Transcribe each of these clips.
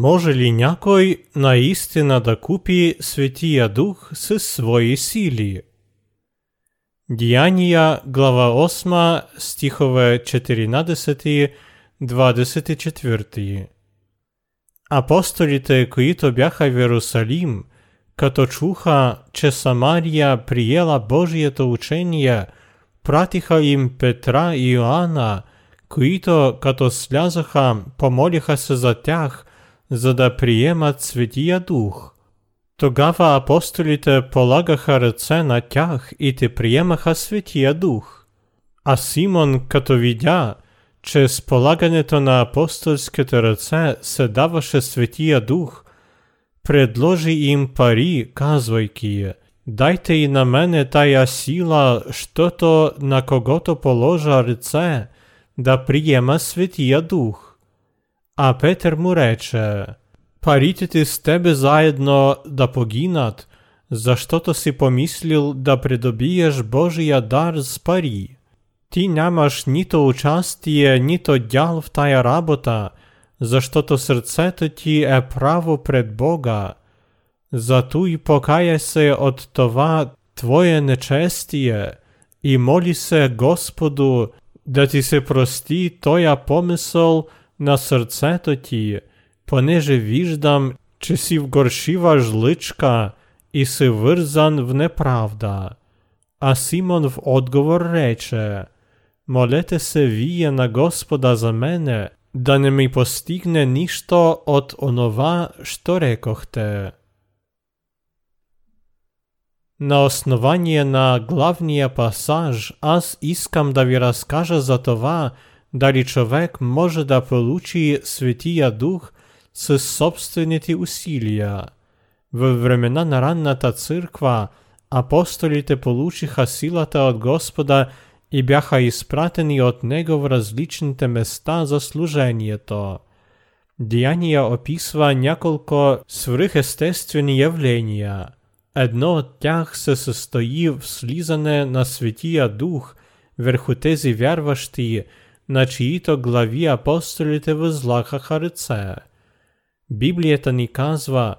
Може ли някой наистина да купи Светия Дух с свои сили? Діяння, глава 8, стихове 14, 24. Апостолите, които бяха в Иерусалим, като чуха, че Самария приела Божието учение, пратиха им Петра и Йоанна, които, като слязаха, помолиха се за тях, за да приемат Святия Дух. Тогава апостолите полагаха ръце на тях і те приємаха Святія Дух. А Симон, като видя, че з полагането на апостольските ръце се даваше Святия Дух, предложи им пари, казвайки, дайте і на мене тая сила, що-то на когото положа ръце, да приєма Святия Дух. А Петер му рече, Парите с тебе заедно да погинат, за что-то си помислил да придобиеш Божия дар с пари. Ти нямаш нито участие, нито дял в тая работа, защото сърцето ти е право пред Бога. Зато и покая се от това твое нечестие и моли Господу да ти се прости тоя помисъл на сърцето ти, понеже віждам, чи сі вгоршива жличка, і си вирзан в неправда. А Симон в одговор рече, молете се віє на Господа за мене, да не ми постигне нішто от онова, що рекохте. На основание на главния пасаж аз искам да ви разкажа за това, дали човек може да получи Святия Дух с собствените усилия. Във времена на ранната църква апостолите получиха силата от Господа и бяха изпратени от Него в различните места за служението. Деяния описва няколко свръхестествени явления. Едно от тях се състои в слизане на Светия Дух върху тези вярващи, на чиито глави апостолите възлагаха ръце. Біблията ни казва,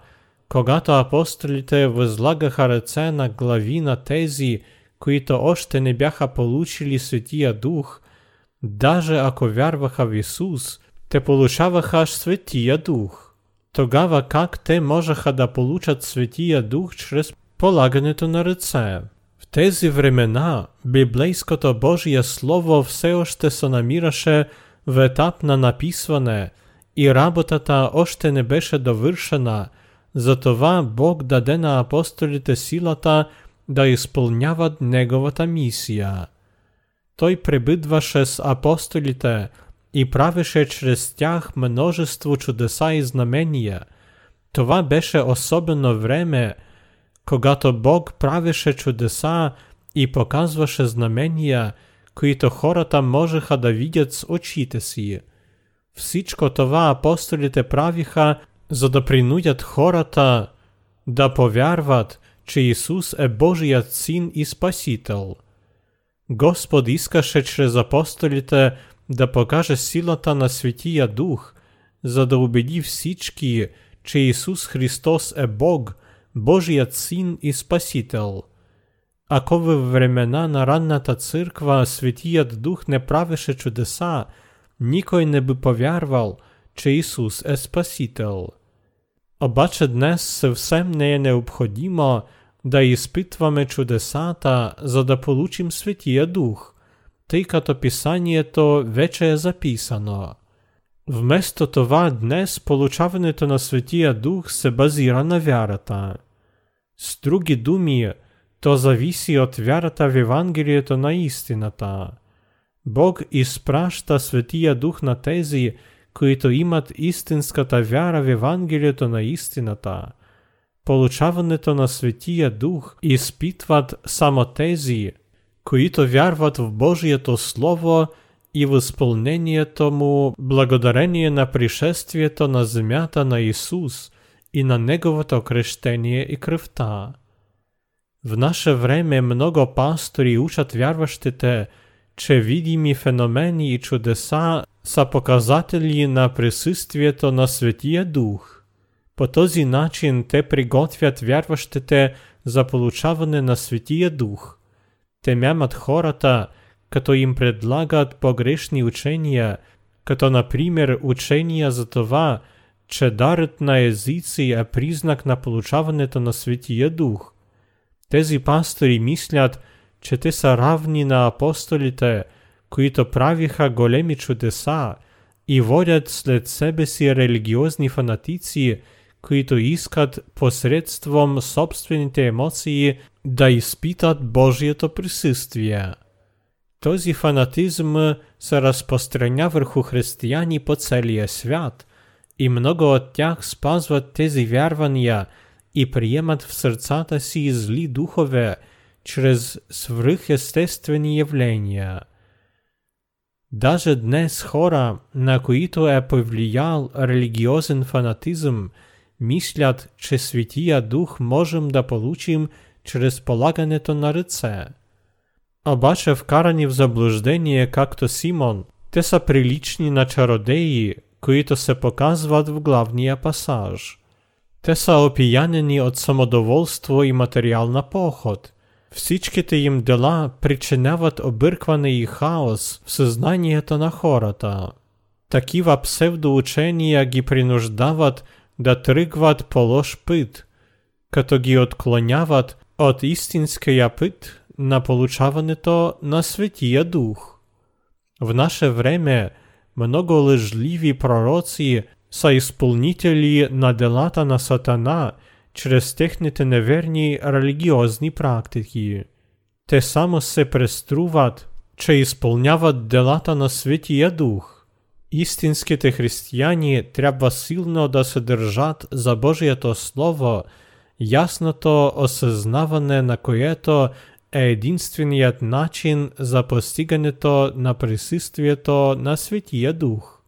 когато апостолите възлагаха ръце на глави на тези, които още не бяха получили Светия Дух, даже ако вярваха в Исус, те получаваха Светия Дух. Тогава как те можеха да получат Светия Дух чрез полагането на ръце? Тези времена библейското Божие Слово все още се намираше в етап на написване – і работата още не беше довършена, затова Бог даде на апостолите силата да изпълняват Неговата мисия. Той пребидваше с апостолите и правеше чрез тях множество чудеса и знамения. Това беше особено време, когато Бог правеше чудеса и показваше знамения, които хората можеха да видят с очите си. Всичко това апостолите правиха, за да принудят хората да повярват, че Исус е Божият Син и Спасител. Господ искаше чрез апостолите да покаже силата на Светия Дух, за да убеди всички, че Исус Христос е Бог, Божият Син и Спасител. Ако във времена на ранната църква Светият Дух не правеше чудеса, никой не би повярвал, че Ісус е Спаситель. Обаче днес съвсем не е необходимо да изпитваме чудесата, за да получим Святия Дух, тъй като Писанието вече е записано. Вместо това днес получаването на Святия Дух се базира на вярата. С други думи, то зависи от вярата в Евангелието на истината. Бог изпраща Светия Дух на тези, които имат истинската вяра в Евангелието на истината. Получаването на Светия Дух изпитват само тези, които вярват в Божието Слово и в изпълнението му благодарение на пришествието на земята на Исус и на Неговото крещение и кръвта. В наше време много пастори учат вярващите – че видими феномени и чудеса са показатели на присъствието на Светия Дух. По този начин те приготвят вярващите за получаване на Светия Дух. Те мямат хората, като им предлагат погрешни учения, като например учения за това, че дарът на езици е признак на получаването на Светия Дух. Тези пастори мислят, че те са равни на апостолите, които правиха големи чудеса и водят след себе си религиозни фанатици, които искат посредством собствените емоции да изпитат Божието присъствие. Този фанатизм се разпространя върху християни по целия свят, и много от тях спазват тези вярвания и приемат в сърцата си зли духове чрез свръхестествени явления. Даже днес хора, на които е повлиял религиозен фанатизм, мислят, че Светия Дух можем да получим чрез полагането на ръце. Обаче вкарани в заблуждение, както Симон, те са прилични на чародеи, които се показват в главния пасаж. Те са опиянени от самодоволство и материална поход. Всичките им дела причиняват объркване и хаос в съзнанието на хората. Такива псевдоучения ги принуждават да тръгват по лош път, като ги отклоняват от истинския път на получаването на Светия Дух. В наше време много лъжливи пророци са изпълнители на делата на Сатана чрез техните неверни религиозни практики. Те само се преструват, че изпълняват делата на Светия Дух. Истинските християни трябва силно да се държат за Божието Слово, ясното осъзнаване на което е единственият начин за постигането на присъствието на Светия Дух.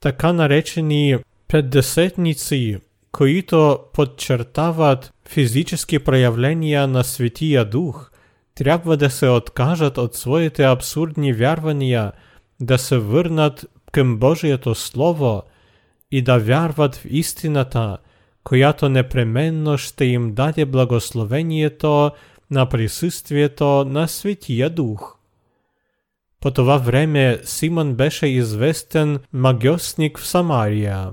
Така наречени петдесетници, които подчертават физически проявления на Светия Дух, трябва да се откажат от своите абсурдни вярвания, да се върнат към Божието Слово и да вярват в истината, която непременно ще им даде благословението на присъствието на Светия Дух. По това време Симон беше известен магиосник в Самария.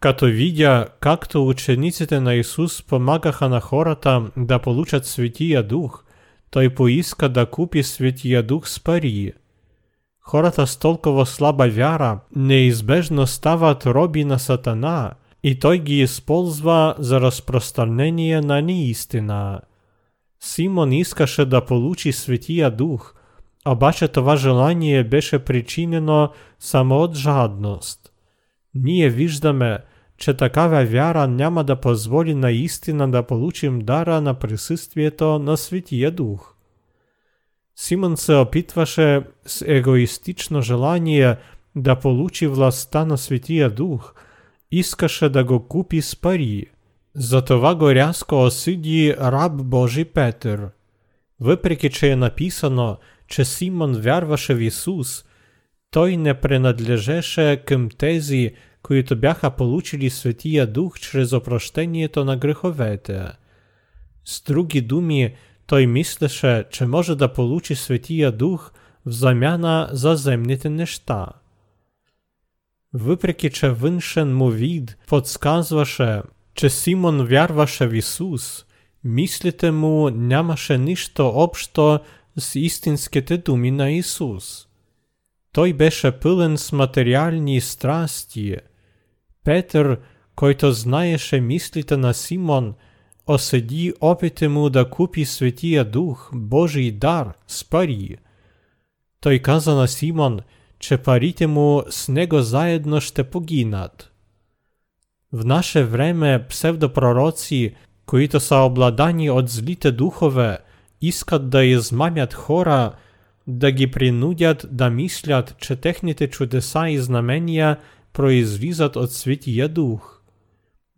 Като видя както учениците на Исус помагаха на хората да получат Светия Дух, той поиска да купи Светия Дух с пари. Хората с толкова слаба вяра неизбежно стават роби на Сатана и той ги използва за разпространение на неистина. Симон искаше да получи Светия Дух, обаче това желание беше причинено само от жадност. Ние виждаме, че такава вяра няма да позволи наистина да получим дара на присъствието на Светия Дух. Симон се опитваше с егоистично желание да получи властта на Светия Дух, искаше да го купи с пари. Затова го рязко осъди раб Божий Петър. Въпреки, че е написано, че Симон вярваше в Исус, той не принадлежеше към тези, които бяха получили Светия Дух чрез опрощението на греховете. С други думи, той мислеше, че може да получи Светия Дух в замяна за земните неща. Въпреки, че външен му вид подсказваше, че Симон вярваше в Исус, мислите му нямаше нищо общо с истинските думи на Исус. Той беше пълен с материални страсти. Петър, който знаеше мислите на Симон, осъди опите му да купи Светия Дух, Божий дар, с пари. Той каза на Симон, че парите му с него заедно ще погинат. В наше време псевдопророци, които са обладани от злите духове, искат да измамят хора, да ги принудят да мислят, че техните чудеса и знамения произлизат от Светия Дух.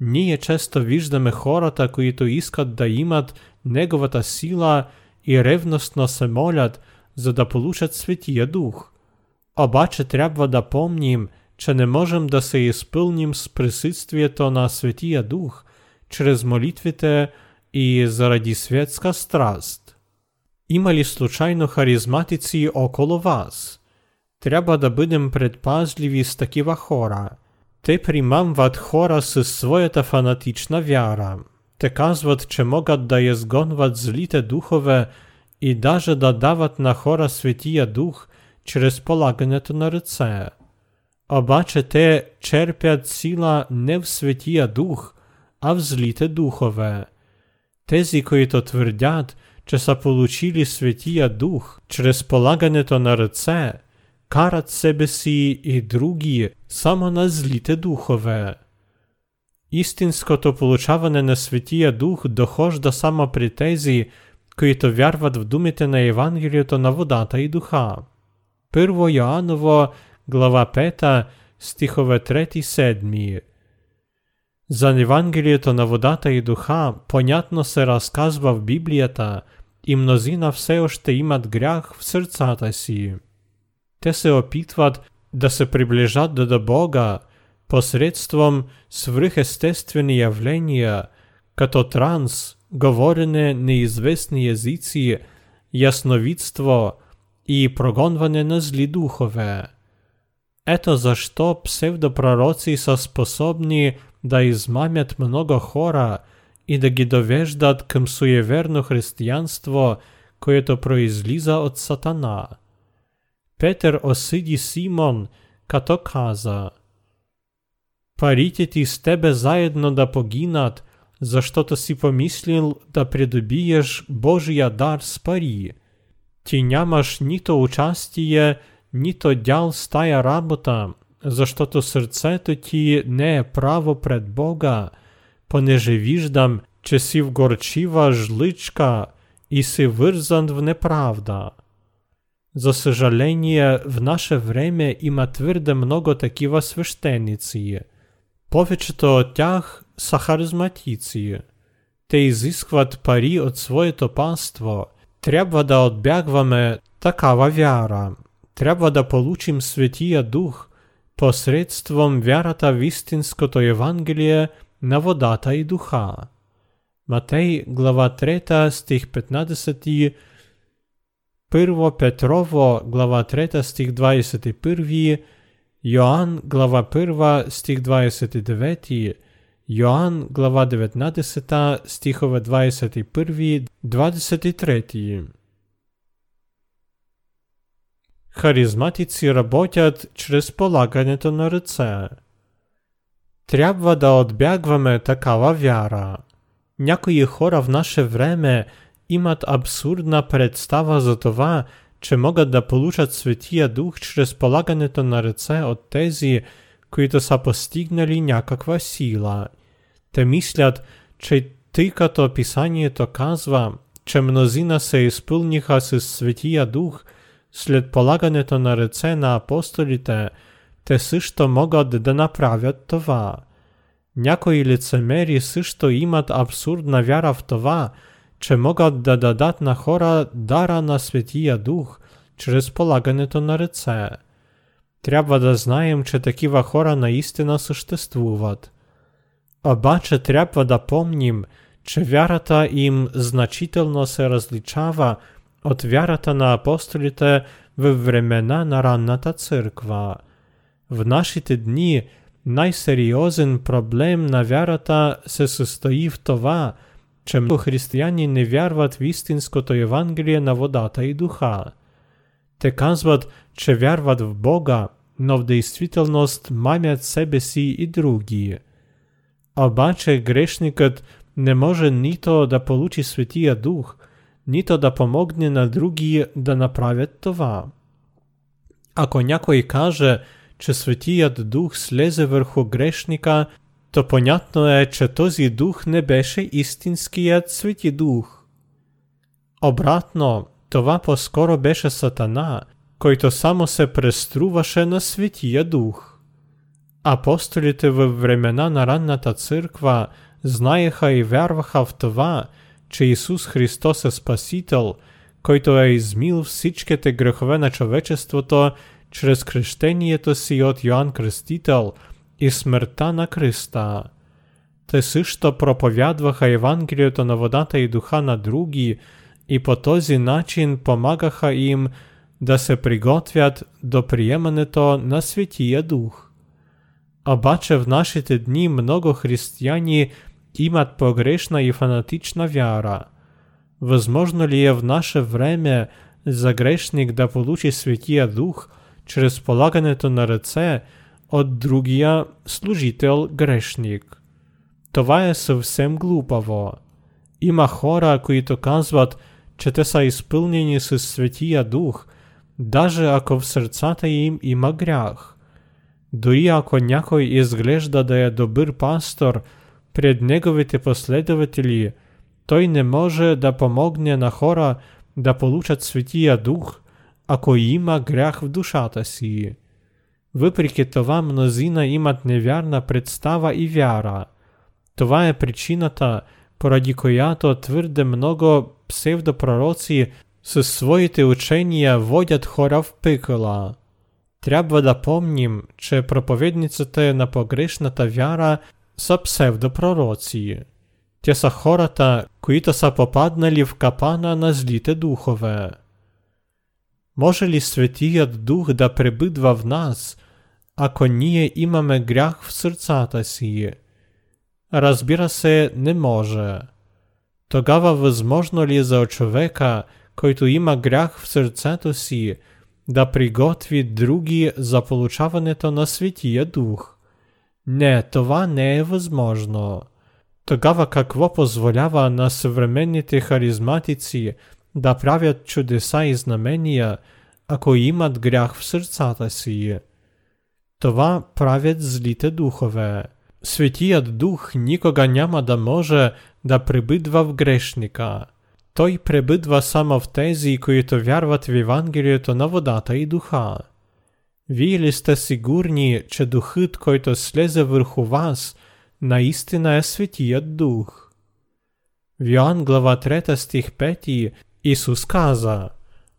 Ние често виждаме хората, които искат да имат Неговата сила и ревностно се молят, за да получат Светия Дух. Обаче трябва да помним, че не можем да се изпълним с присъствието на Светия Дух чрез молитвите и заради светска страст. Има ли случайно харизматици около вас? Трябва да бъдем предпазливи с такива хора. Те примамват хора със своята фанатична вяра. Те казват, че могат да изгонват злите духове и даже да дават на хора Светия Дух чрез полагането на ръце. Обаче те черпят сила не в Светия Дух, а в злите духове. Тези, които твърдят, че са получили Светия Дух чрез полагането на ръце, карат себе си и други само на злите духове. Истинското получаване на Светия Дух дохожда само при тези, които вярват в думите на Евангелието на водата и духа. Първо Йоанново, глава 5, стихове 3-7. За Евангелието на водата и духа понятно се разказва в Библията и мнозина все още имат грях в сърцата си. Те се опитват да се приближат до Бога посредством свръхестествени явления, като транс, говорене неизвестни езици, ясновидство и прогонване на зли духове. Ето защо псевдопророци са способни да измамят много хора и да ги довеждат към суеверно християнство, което произлиза от сатана. Петър осъди Симон, като каза Парите ти с тебе заедно да погинат, защото си помислил да придобиеш Божия дар с пари. Ти нямаш нито участие, нито дял с тая работа, защото сърцето ти не е право пред Бога, понеже виждам, че си в горчива жличка и си вързан в неправда. За съжаление, в наше време има твърде много такива свещеници. Повечето от тях са харизматици. Те изискват пари от своето панство. Трябва да отбягваме такава вяра. Трябва да получим Светия Дух посредством вярата в истинското Евангелие на водата и духа. Матей, глава 3, стих 15, 1 Петрово, глава 3, стих 21, Йоанн, глава 1, стих 29, Йоанн, глава 19, стихове 21-23 Харизматици работят чрез полагането на ръце. Трябва да отбягваме такава вяра. Някои хора в наше време имат абсурдна представа за това, че могат да получат Светия Дух чрез полагането на ръце от тези, които са постигнали някаква сила. Те мислят, че тъй като Писанието казва, че мнозина се изпълниха с Светия Дух след полагането на ръце на апостолите, те също могат да направят това. Някои лицемери също имат абсурдна вяра в това, че могат да дадат на хора дара на Светия Дух чрез полагането на ръце. Трябва да знаем, че такива хора наистина съществуват. Обаче трябва да помним, че вярата им значително се различава от вярата на апостолите в времена на ранната църква. В нашите дни най-сериозен проблем на вярата се състои в това, че много християни не вярват в истинското Евангелие на водата и духа. Те казват, че вярват в Бога, но в действителност мамят себе си и други. Обаче грешникът не може нито да получи Светия Дух, нито да помогне на други да направят това. Ако някой каже, че Светият Дух слезе върху грешника, то понятно е, че този дух не беше истинският Свети Дух. Обратно, това по-скоро беше Сатана, който само се преструваше на Светия Дух. Апостолите във времена на ранната църква знаеха и вярваха в това, че Исус Христос е Спасител, който е измил всичките грехове на човечеството чрез крещението си от Йоанн Крестител и смъртта на Христа. Те също проповядваха Евангелието на водата и духа на други и по този начин помагаха им да се приготвят до приемането на Святия Дух. Обаче в нашите дни много християни имат погрешна и фанатична вяра. Възможно ли е в наше време за грешник да получи Святия Дух чрез полагането на ръце от другия служител грешник? Това е съвсем глупаво. Има хора, които казват, че те са изпълнени с Святия Дух, даже ако в сърцата им има грях. Дори ако някой изглежда да е добър пастор пред неговите последователи, той не може да помогне на хора да получат Святия Дух, ако има грях в душата си. Въпреки това мнозина имат невярна представа и вяра. Това е причината, поради която твърде много псевдопророци със своите учения водят хора в пекла. Трябва да помним, че проповедниците на погрешната вяра са псевдопророци. Те са хората, които са попаднали в капана на злите духове. Може ли Светият Дух да пребъдва в нас, ако ние имаме грях в сърцата си? Разбира се, не може. Тогава възможно ли за човека, който има грях в сърцето си, да приготви други за получаването на Светия Дух? Не, това не е възможно. Тогава какво позволява на съвременните харизматици да правят чудеса и знамения, ако имат грях в сърцата си? Това правят злите духове. Светият дух никога няма да може да пребъдва в грешника. Той пребъдва само в тези, които вярват в Евангелието на водата и духа. Вие ли сте сигурни, че духът, който слезе върху вас, наистина е Светият Дух? В Йоанн глава 3 стих 5 Исус каза,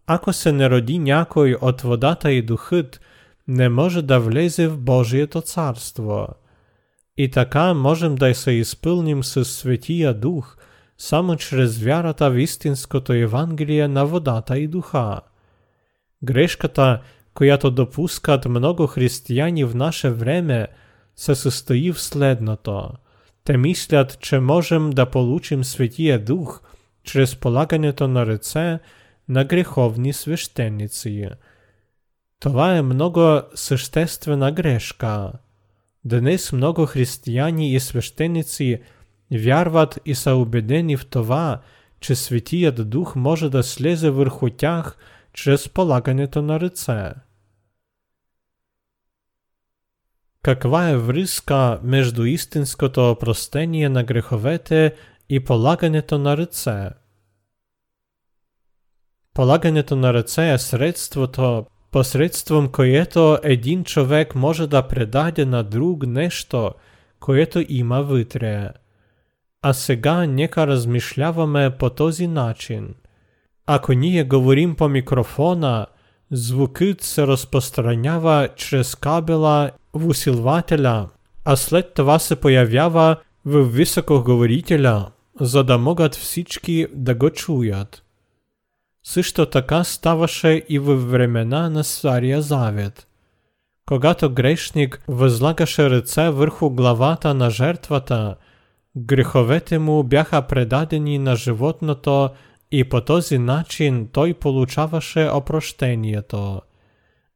Ако се не роди някой от водата и духът, не може да влезе в Божието царство. И така можем да се изпълним със Светия Дух, само чрез вярата в истинското Евангелие на водата и духа. Грешката, която допускат много християни в наше време, се състои в следното. Те мислят, че можем да получим Светия Дух чрез полагането на ръце на греховни свещеници. Това е много съществена грешка. Днес много християни и свещеници вярват и са убедени в това, че Светият Дух може да слезе върху тях чрез полагането на ръце. Каква е връзка между истинското опростение на греховете и полагането на ръце? Полагането на ръце е средството, посредством което един човек може да предаде на друг нещо, което има вътре. А сега нека размишляваме по този начин. Ако ние говорим по микрофона, звукът се разпространява чрез кабела в усилвателя, а след това се появява в високоговорителя, за да могат всички да го чуят. Също така ставаше и във времена на Стария Завет. Когато грешник възлагаше ръце върху главата на жертвата, греховете му бяха предадени на животното и по този начин той получаваше опрощението.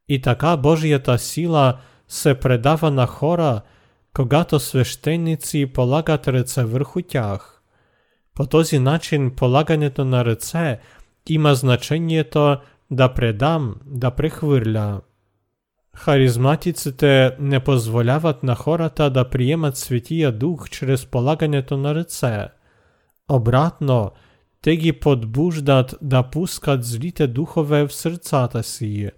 И така Божията сила се предава на хора, когато свещеници полагат ръце върху тях. По този начин полагането на ръце – има значението да предам, да прехвърля. Харизматиците не позволяват на хората да приемат Светия Дух чрез полагането на ръце. Обратно, те ги подбуждат да пускат злите духове в сърцата си.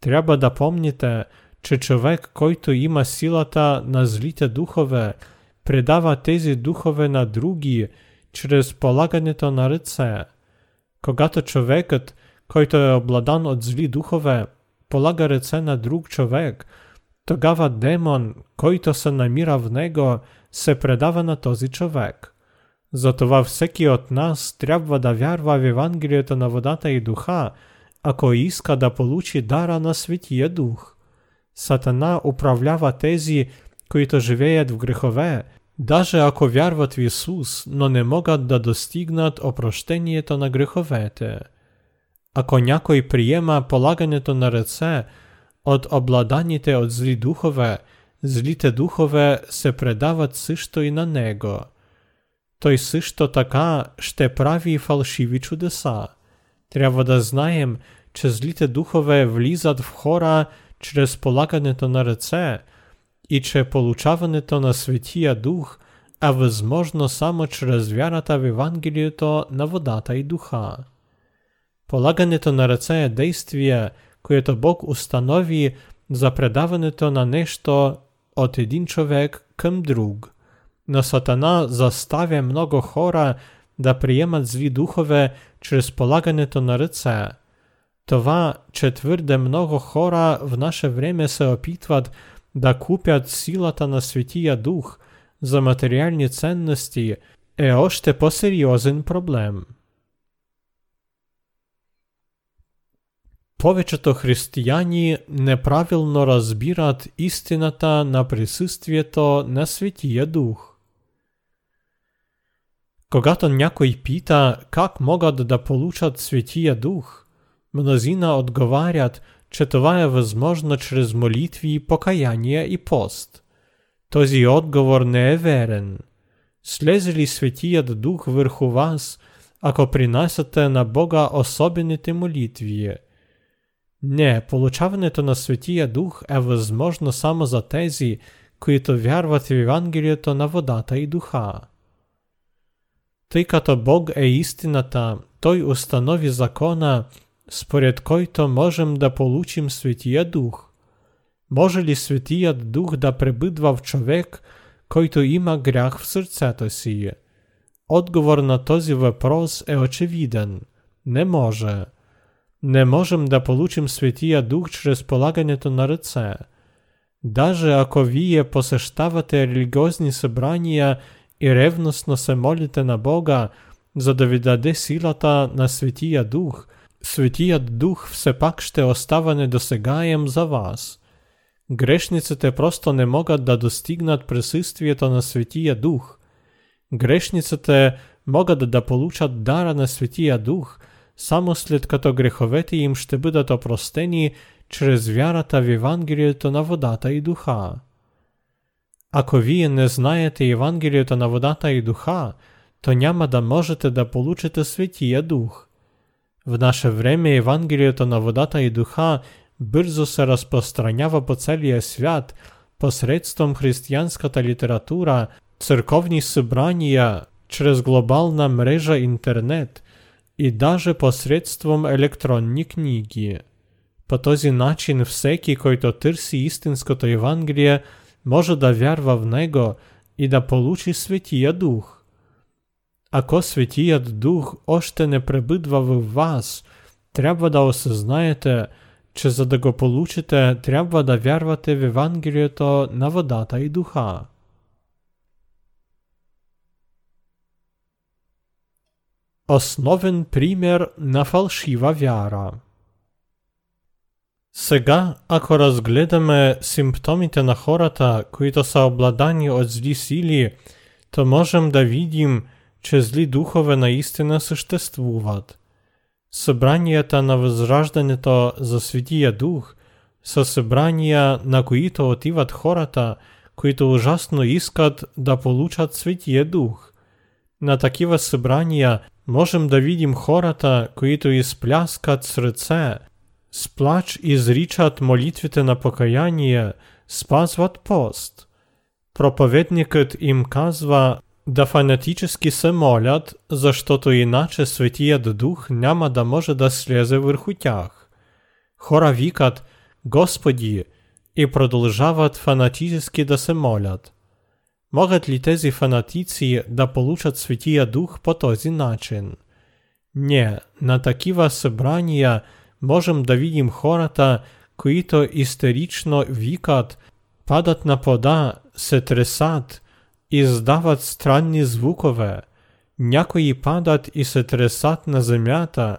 Трябва да помните, че човек, който има силата на злите духове, предава тези духове на други чрез полагането на ръце. Когато човекът, който е обладан от зли духове, полага ръце на друг човек, тогава демон, който се намира в него, се предава на този човек. Затова всеки от нас трябва да вярва в Евангелието на водата и духа, ако иска да получи дара на Светия Дух. Сатана управлява тези, които живеят в грехове, даже ако вярват в Исус, но не могат да достигнат опрощението на греховете. Ако някой приема полагането на ръце от обладаните от зли духове, злите духове се предават също и на него Той също така ще прави фалшиви чудеса. Трябва да знаем, че злите духове влизат в хора чрез полагането на ръце и че получаването на Светия Дух е възможно само чрез вярата в Евангелието на водата и духа. Полагането на ръце е действие, което Бог установи за предаването на нещо от един човек към друг. Но Сатана заставя много хора да приемат зли духове чрез полагането на ръце. Това, че твърде много хора в наше време се опитват да купят силата на Светия Дух за материални ценности, е още по-сериозен проблем. Повечето християни неправилно разбират истината на присъствието на Светия Дух. Когато някой пита как могат да получат Светия Дух, мнозина отговарят, че това е възможно чрез молитви, покаяние и пост. Този отговор не е верен. Слезе ли Светият Дух върху вас, ако принасяте на Бога особените молитви – не, получаването на Светия Дух е възможно само за тези, които вярват в Евангелието на водата и духа. Тъй като Бог е истината, Той установи закона, според който можем да получим Светия Дух. Може ли Светият Дух да пребъдва в човек, който има грях в сърцето си? Отговор на този въпрос е очевиден. Не може. Не можем да получим Светия Дух чрез полагането на ръце. Даже ако вие посещавате религиозни събрания и ревностно се молите на Бога, за да ви даде силата на Светия Дух, Светият Дух все пак ще остава недосегаем за вас. Грешниците просто не могат да достигнат присъствието на Светия Дух. Грешниците могат да получат дара на Светия Дух – само след като греховете им ще бъдат опростени чрез вярата в Евангелието на водата и духа. Ако вие не знаете Евангелието на водата и духа, то няма да можете да получите Светия Дух. В наше време Евангелието на водата и духа бързо се разпространява по целия свят посредством християнската литература, църковни събрания, чрез глобална мрежа интернет – и даже посредством електронни книги. По този начин всеки, който търси истинското Евангелие, може да вярва в него и да получи Светия Дух. Ако Светият Дух още не пребъдва в вас, трябва да осъзнаете, че за да го получите, трябва да вярвате в Евангелието на водата и духа. Основен пример на фалшива вяра. Сега, ако разгледаме симптомите на хората, които са обладани от зли сили, то можем да видим, че зли духове наистина съществуват. Събранията на Възраждането за Светия Дух са събрания, на които отиват хората, които ужасно искат да получат Светия Дух. На такива събрания можем да видим хората, които изпляскат с с плач изричат молитвите на покаяние, спазват пост. Проповедникът им казва да фанатически се молят, защото иначе Светият Дух няма да може да слезе върху тях. Хора викат Господи и продължават фанатически да се молят. Могат ли тези фанатици да получат Светия Дух по този начин? Не, на такива събрания можем да видим хората, които истерично викат, падат на пода, се тресат, издават странни звукове, някои падат і се тресат на земята,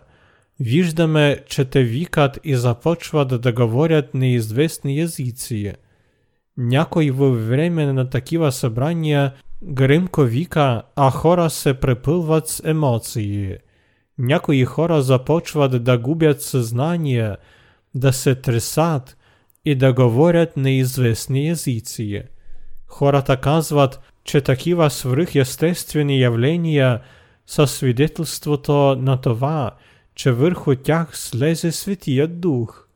виждаме, че те викат і започват да говорят неизвестни язици. Някой во време на такива събрания гримко вика, а хора се препилват с емоции. Някои хора започват да губят съзнание, да се тресат і да говорять неізвісні язиці. Хората казват, че такива свръхъестествени явления са свидетелството на това, че върху тях слезе Светият Дух.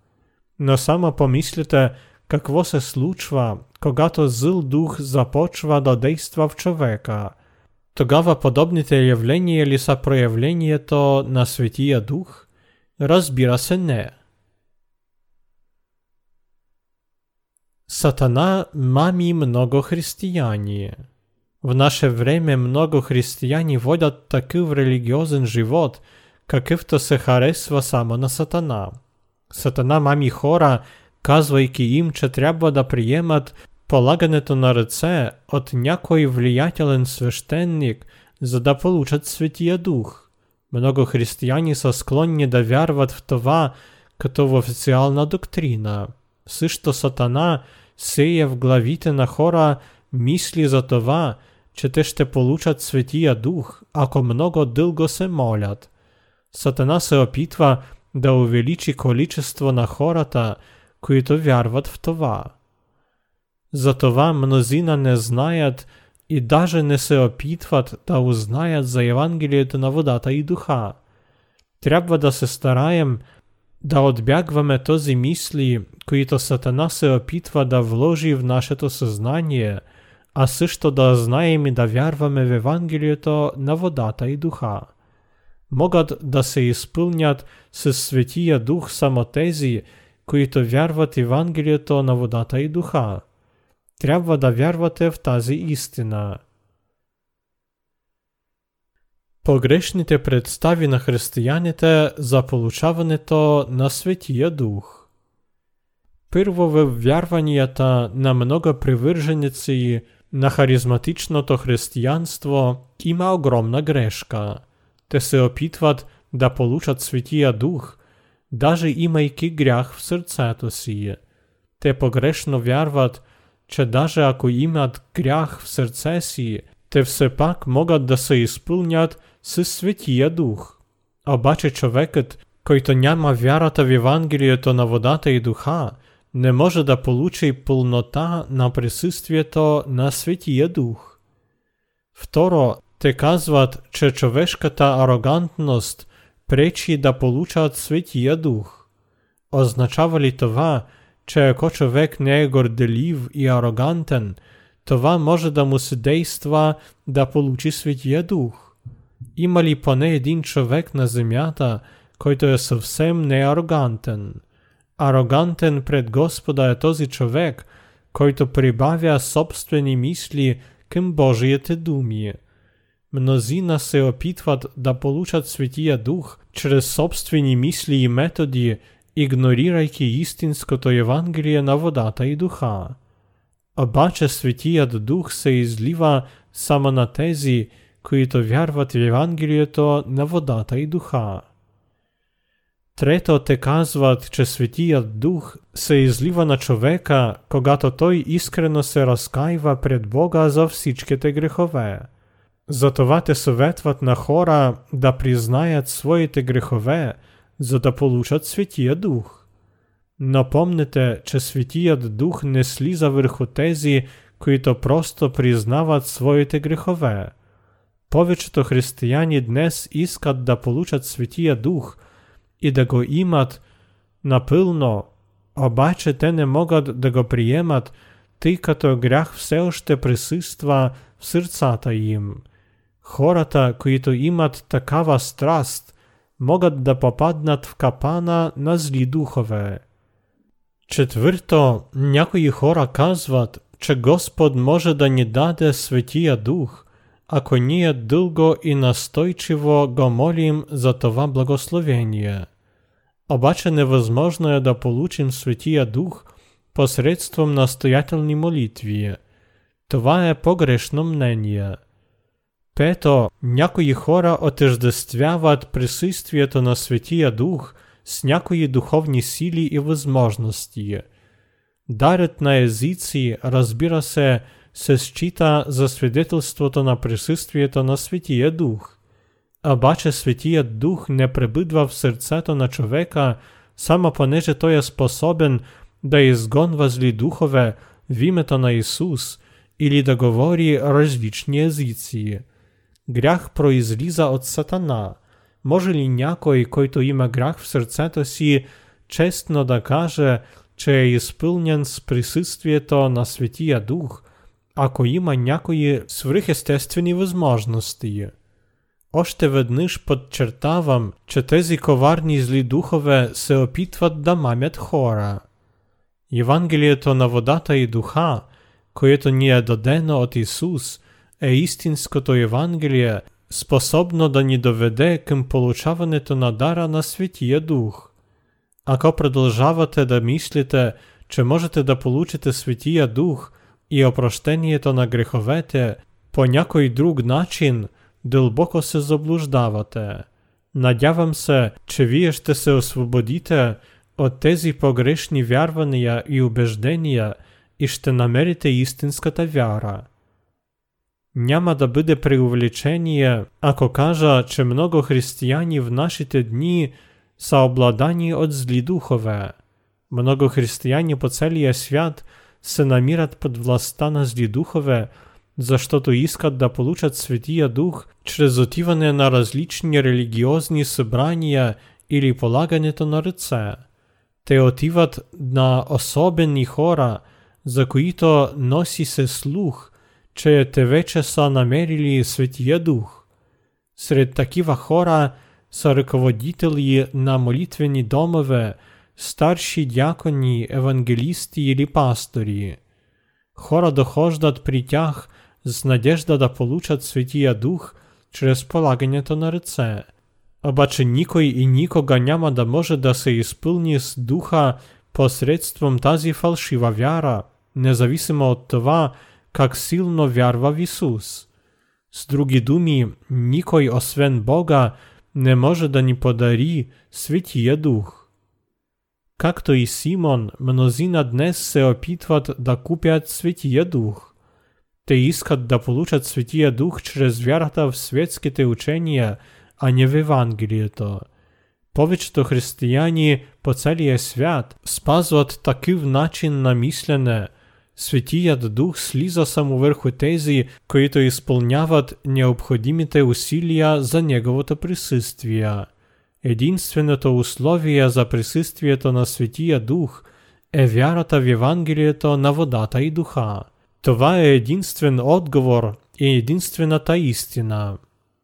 Но само помислите какво се случва, когато зъл дух започва да действа в човека. Тогава подобните явления ли са проявлението на Светия Дух? Разбира се не. Сатана мами много християне. В наше время много християни водят такъв религиозен живот, какъвто се харесва само на Сатана. Сатана мами хора, казвайки им, че трябва да приемат полагането на ръце от някой влиятелен свещеник, за да получат Светия Дух. Много християни са склонни да вярват в това като в официална доктрина. Също Сатана сеє в главите на хора мислі за това, че те ще получат Светия Дух, ако много дълго се молят. Сатана се опитва да увеличи количество на хората, които вярват в това. Затова мнозина не знаят и даже не се опитват да узнаят за Евангелието на водата и духа. Трябва да се стараем да отбягваме този мисли, които Сатана се опитва да вложи в нашето съзнание, а също да знаем и да вярваме в Евангелието на водата и духа. Могат да се изпълнят със Светия Дух само тези, които вярват Евангелието на водата и духа. Трябва да вярвате в тази истина. Погрешните представи на християните за получаването на Светия Дух. Първо в вярванията на много привърженици на харизматичното християнство има огромна грешка. Те се опитват да получат Светия Дух, даже имайки грях в сърцето си. Те погрешно вярват, че даже ако имат грях в сърце си, те все пак могат да се изпълнят с Светия Дух. Обаче човекът, който няма вярата в Евангелието на водата и духа, не може да получи пълнота на присъствието на Светия Дух. Второ, те казват, че човешката арогантност пречи да получат Светия Дух. Означава ли това, ако човек не е горделив и арогантен, това може да му се действа да получи Светия Дух? Има ли поне един човек на земята, който е съвсем неарогантен? Арогантен пред Господа е този човек, който прибавя собствени мисли към Божиите думи. Мнозина се опитват да получат Светия Дух чрез собствени мисли и методи, игнорирайки истинското Евангелие на водата и духа. Обаче Светият Дух се излива само на тези, които вярват в Евангелието на водата и духа. Трето те казват, че Светият Дух се излива на човека, когато той искрено се разкаива пред Бога за всичките грехове. Затова те съветват на хора да признаят своите грехове, за да получат Светия Дух. Но помните, че Светият Дух не слиза върху тези, които просто признават своите грехове. Повечето християни днес искат да получат Светия Дух и да го имат напълно, обаче те не могат да го приемат, тъй като грях все още присъства в сърцата им. Хората, които имат такава страст, могат да попаднат в капана на зли духове. Четвърто, някои хора казват, че Господ може да ни даде Светия Дух, ако ние дълго и настойчиво го молим за това благословение. Обаче невозможно да получим Святия Дух посредством настоятельной молитві. Това е погрешно мнение. Пето, някои хора отождествяват присутствието на Святия Дух с някои духовни сили и възможности. Дарът на езици, разбира се, се счита за свидетелството на присутствието на Святия Дух. Обаче Святият Дух не пребидва в сърцето на човека, само понеже той е способен да изгонва зли духове в името на Исус или да говори различни езици. Грях произлиза от Сатана. Може ли някой, който има грях в сърцето си, честно да каже, че е изпълнен с присъствието на Светия Дух, ако има някои свръхестествени възможности? Още веднъж подчертавам, че тези коварни зли духове се опитват да мамят хора. Євангелієто на водата і духа, което ни е дадено от Ісус, е істинското Євангеліє, способно да ни доведе към получаването на дара на Святия Дух. Ако продължавате да мислите, че можете да получите Святия Дух и опрощението на греховете по някой друг начин, дълбоко се заблуждавате. Надявам се, че вие ще се освободите от тези погрешни вярвания и убеждения і ще намерите істинската вяра. Няма да буде преувеличение, ако кажа, че много християни в нашите дни са обладани от зли духове. Много християни по целия свят се намират под властта на зли духове, защото искат да получат Светия Дух чрез отиване на различни религиозни събрания или полагането на ръце. Те отиват на особени хора, за които носи се слух, че те вече са намерили Светия Дух. Сред такива хора са ръководители на молитвени домове, старши дякони, евангелисти или пастори. Хора дохождат при тях з надежда да получат Светия Дух чрез полагането на ръце. Обаче никой и никога няма да може да се изпълни с духа посредством тази фалшива вяра, независимо от това как силно вярва в Исус. С други думи, никой освен Бога не може да ни подари Святия Дух. Както и Симон, мнозина днес се опитват да купят Святия Дух. Те искат да получат Святия Дух чрез вярата в светските учения – а не в Евангелието. Повечето християни по целия свят спазват такив начин на мислене. Светият Дух слиза само върху тези, които изпълняват необходимите усилия за Неговото присъствие. Единственото условие за присъствието на Светия Дух е вярата в Евангелието на водата и духа. Това е единствен отговор и единствената истина.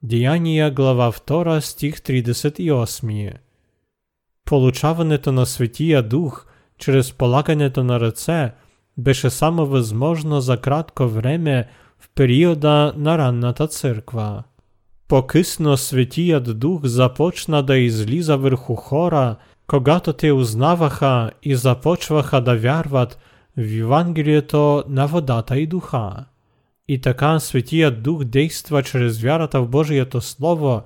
Діяння глава 2, стих 38. Получаването на Святия Дух через полагането на ръце беше само възможно за кратко време в периода на ранната църква. По-късно Святият Дух започна да излиза върху хора, когато те узнаваха и започваха да вярват в Евангелието на водата и духа. І така Святія Дух действа через вярата в Божието Слово,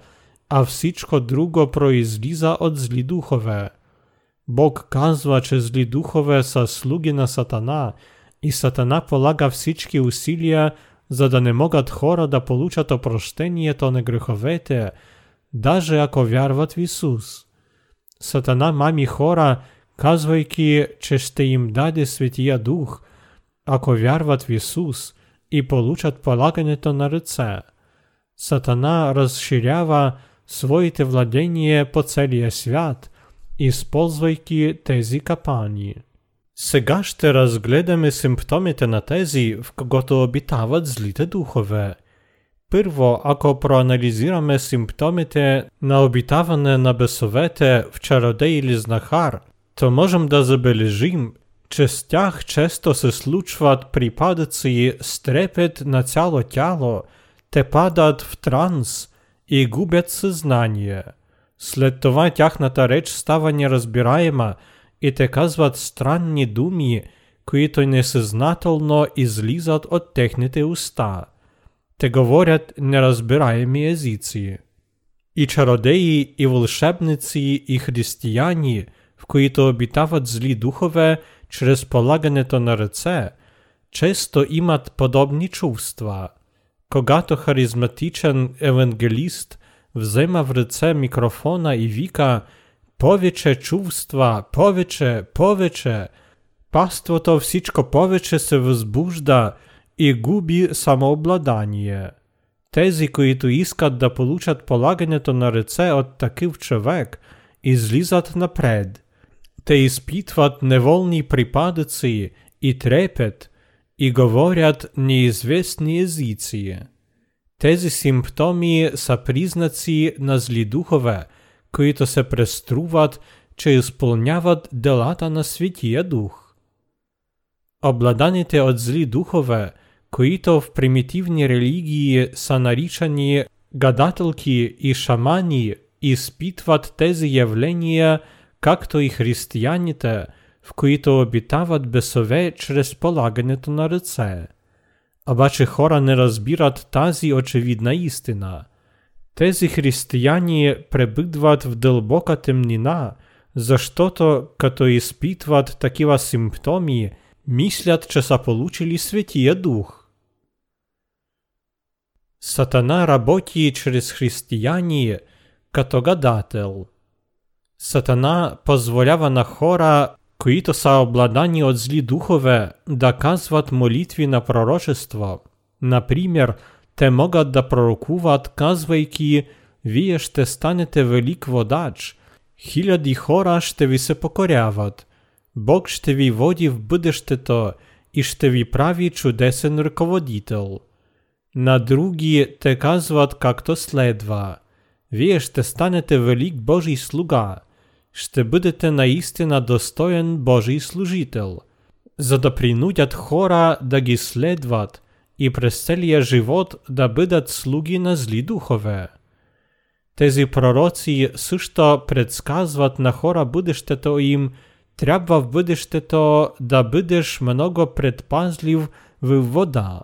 а всичко друго произліза от злі духове. Бог казва, че злі духове са слуги на сатана, і сатана полага всички усилия, за да не могат хора да получат опрощението на греховете, даже ако вярват в Ісус. Сатана мамі хора, казвайки, че ще їм даде Святія Дух, ако вярват в Ісус – і получат полагането на ръце. Сатана разширява своите владение по целия свят, използвайки тези капани. Сега ще разгледаме симптомите на тези, в когото обитават злите духове. Първо, ако проанализираме симптомите на обитаване на бесовете в чародей или знахар, то можем да забележим, Чи з тях часто се случват припадъци стрепет на цяло тяло, те падат в транс и губят съзнание. След това тяхната реч става неразбираема и те казват странни думи, които несъзнателно излизат от техните уста. Те говорят неразбираеми езици. И чародеи, и вълшебници, и християни, в които обитават зли духове чрез полагането на ръце, често имат подобни чувства. Когато харизматичен евангелист взема в ръце микрофона и вика «Повече чувства, повече, повече», паството всичко повече се възбужда и губи самообладание. Тези, които искат да получат полагането на ръце от такъв човек, излизат напред. Те изпитват неволни припадъци и трепет и говорят неизвестни езици. Тези симптоми са признаци на зли духове, които се преструват, че изпълняват делата на Святия Дух. Обладаните от зли духове, които в примитивни религии са наричани гадателки и шамани, изпитват тези явления, както и християните, в които обитават бесове чрез полагането на ръце. Обаче хора не разбират тази очевидна истина. Тези християни пребъдват в дълбока темнина, защото като изпитват такива симптоми, мислят, че са получили Дух. Сатана работи чрез християни като гадател. Сатана позволява на хора които са обладани от зли духове, да казват молитви на пророчество. Например, те могат да пророкуват, казвайки «Вие ще станете велик водач», хиляди хора ще ви се покоряват, Бог ще ви води в бъдещето и ще ви прави чудесен ръководител. На други те казват както следва «Вие ще станете велик Божий слуга», ще бъдете наистина достоен Божий служител, за да принудят хора да ги следват и през целия живот да бъдат слуги на зли духове. Тези пророци също предсказват на хора бъдещето им, трябва в бъдещето да бъдеш много предпазлив в вода.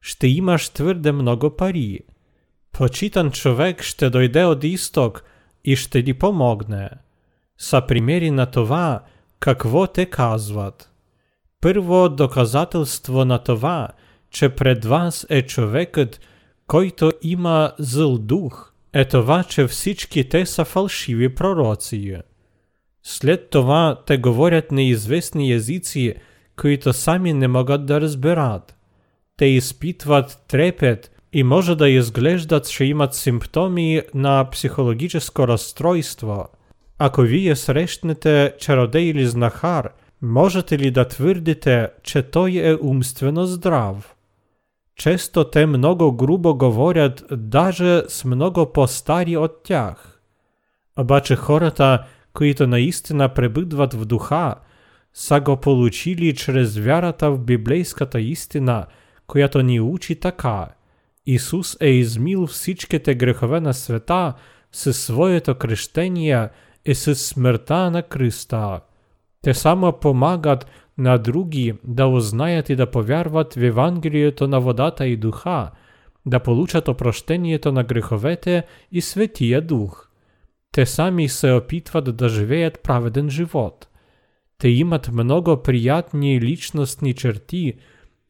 Ще имаш твърде много пари. Почитан човек ще дойде от изток и ще ти помогне Са примери на това, какво те казват. Първо доказателство на това, че пред вас е човекът, който има зъл дух, е това, че всички те са фалшиви пророци. След това те говорят неизвестни езици, които сами не могат да разберат. Те изпитват трепет и може да изглеждат, че имат симптоми на психологическо разстройство – Ако вие срещнете чародей или знахар, можете ли да твърдите, че той е умствено здрав? Често те много грубо говорят, даже с много по-стари от тях. Обаче хората, които наистина пребъдват в духа, са го получили чрез вярата в библейската истина, която ни учи така. Исус е измил всичките грехове на света със своето крещение – и с смъртта на Те само помагат на други да узнаят и да повярват в Евангелието на водата и духа, да получат опрощението на греховете и Светия Дух. Те сами се опитват да живеят праведен живот. Те имат много приятни личностни черти,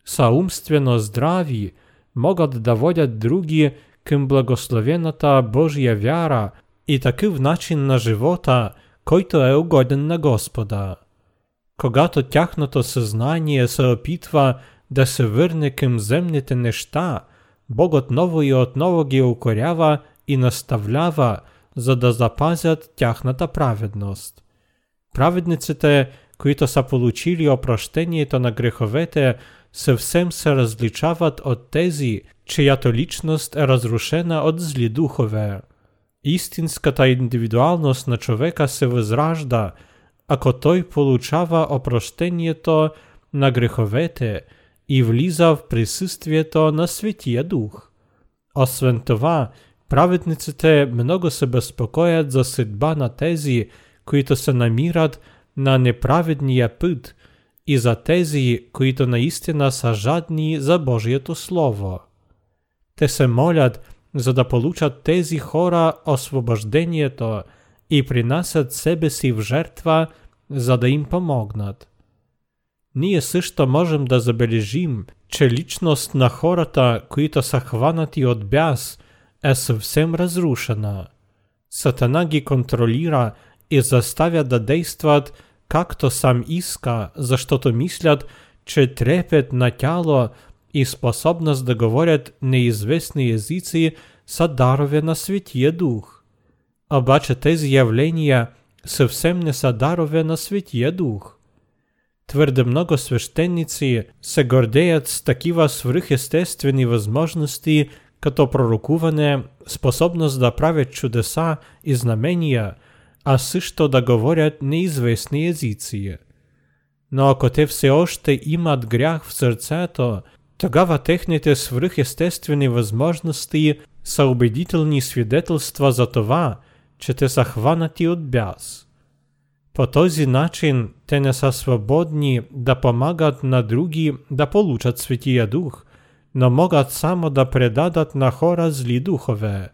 са умствено здрави, могат да водят други към благословената Божия вяра – и такъв начин на живота, който е угоден на Господа. Когато тяхното съзнание се опитва да се върне към земните неща, Бог отново и отново ги укорява и наставлява, за да запазят тяхната праведност. Праведниците, които са получили опрощението на греховете, съвсем се различават от тези, чиято личност е разрушена от зли духове. Истинската индивидуалност на човека се възражда, ако той получава опрощението на греховете и влиза в присъствието на Светия Дух. Освен това, Праведниците много се безпокоят за съдба на тези, които се намират на неправедния път и за тези, които наистина са жадни за Божието Слово. Те се молят, за да получат тези хора освобождението и принасят себе си в жертва, за да им помогнат. Ние също можем да забележим, че личност на хората, които са хванати от бяс, е съвсем разрушена. Сатана ги контролира и заставя да действат както сам иска, защото мислят, че трепет на тяло и способност да говорят неизвестни езици са дарове на Светия Дух. Обаче тези явления съвсем не са дарове на Светия Дух. Твърде много свещеници се гордеят с такива свръхестествени възможности, като пророкуване, способност да правят чудеса и знамения, а също да говорят неизвестни езици. Но ако те все още имат грях в сърцето, тогава техните свръхестествени възможности са убедителни свидетелства за това, че те са хванати от бяс. По този начин те не са свободни да помагат на други да получат Светия Дух, но могат само да предадат на хора зли духове.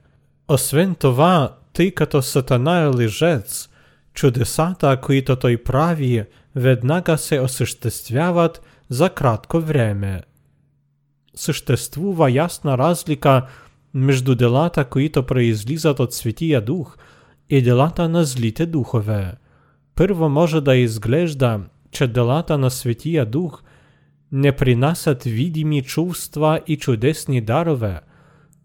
Освен това, тъй като Сатана е лъжец, чудесата, които той прави, веднага се осъществяват за кратко време. Съществува ясна разлика между делата, които произлизат от Светия Дух, и делата на злите духове. Първо може да изглежда, че делата на Светия Дух не принасят видими чувства и чудесни дарове,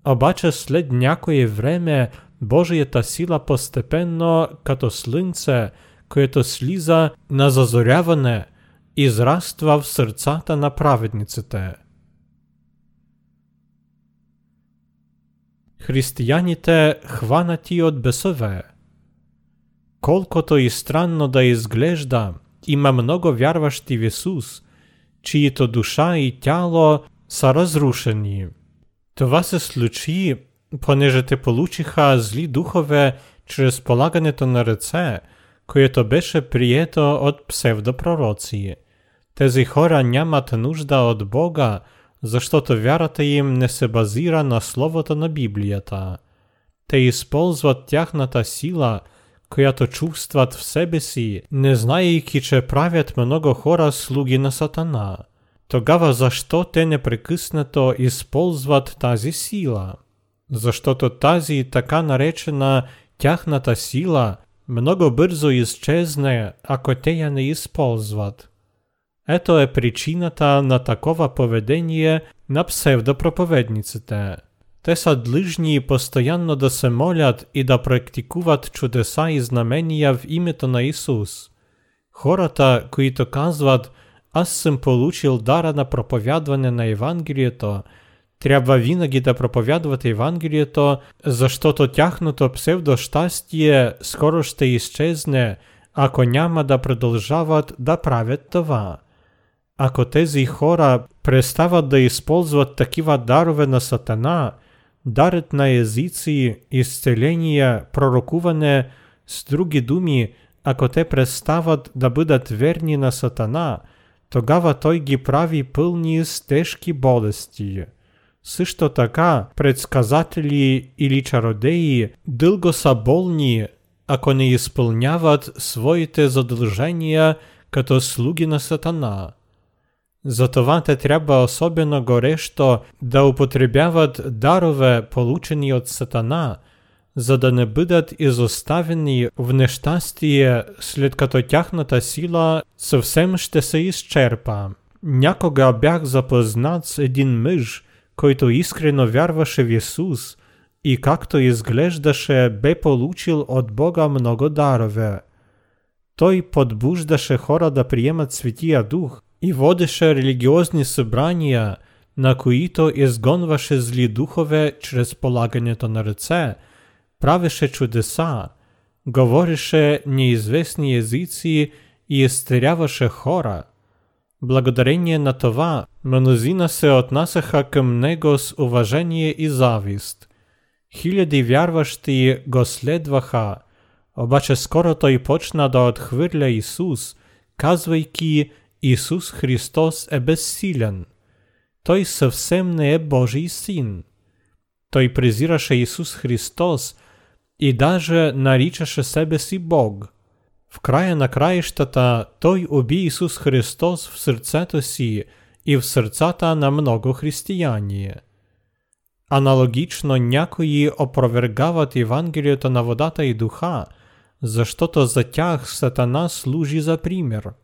обаче след някое време Божията сила постепенно, като слънце, което слиза на зазоряване, израства в сърцата на праведниците. Християните хванати от бесове – Колкото и странно да изглежда, има много вярващи в Исус, чието душа и тяло са разрушени. Това се случи, понеже те получиха зли духове чрез полагането на ръце, което беше прието от псевдопророци. Тези хора нямат нужда от Бога, защото вярата им не се базира на словото на Библията. Те използват тяхната сила – която чувстват в себе си, не знаейки, че правят много хора слуги на Сатана. Тогава защо те непрекъснато използват тази сила? Защото тази така наречена тяхната сила много бързо изчезне, ако те я не използват. Ето е причината на такова поведение на псевдопроповедниците. Те са длъжни постоянно да се молят и да практикуват чудеса и знамения в името на Исус. Хората, които казват «Аз съм получил дара на проповядване на Евангелието», трябва винаги да проповядват Евангелието, защото тяхното псевдощастие скоро ще изчезне, ако няма да продължават да правят това. Ако тези хора престават да използват такива дарове на Сатана – дарът на езици, изцеления, пророкуване, с други думи, ако те престават да бъдат верни на Сатана, тогава той ги прави пълни с тежки болести. Също така, предсказатели или чародеи дълго са болни, ако не изпълняват своите задължения като слуги на Сатана. Затова те трябва особено горещо да употребяват дарове, получени от Сатана, за да не бъдат изоставени в като тяхната сила съвсем ще се изчерпа. Някога бях запознат с един мъж, който искрено вярваше в Исус и както изглеждаше бе получил от Бога много дарове. Той подбуждаше хора да приемат Светия Дух, и водеше религиозни събрания, на които изгонваше зли духове чрез полагането на ръце, правеше чудеса, говореше неизвестни езици и изтеряваше хора. Благодарение на това, мнозина се отнасяха към него с уважение и завист. Хиляди вярващі го следваха, обаче скоро той почна да отхвирля Ісус, казвайки Ісус Христос е безсилен. Той съвсем не е Божий син. Той презираше Ісус Христос і даже наричаше себе си Бог. В края на країштата той убій Ісус Христос в серцето сі і в серцата на много християні. Аналогічно някої опровергават Євангеліето на водата і духа, за що то затяг сатана служи за пример.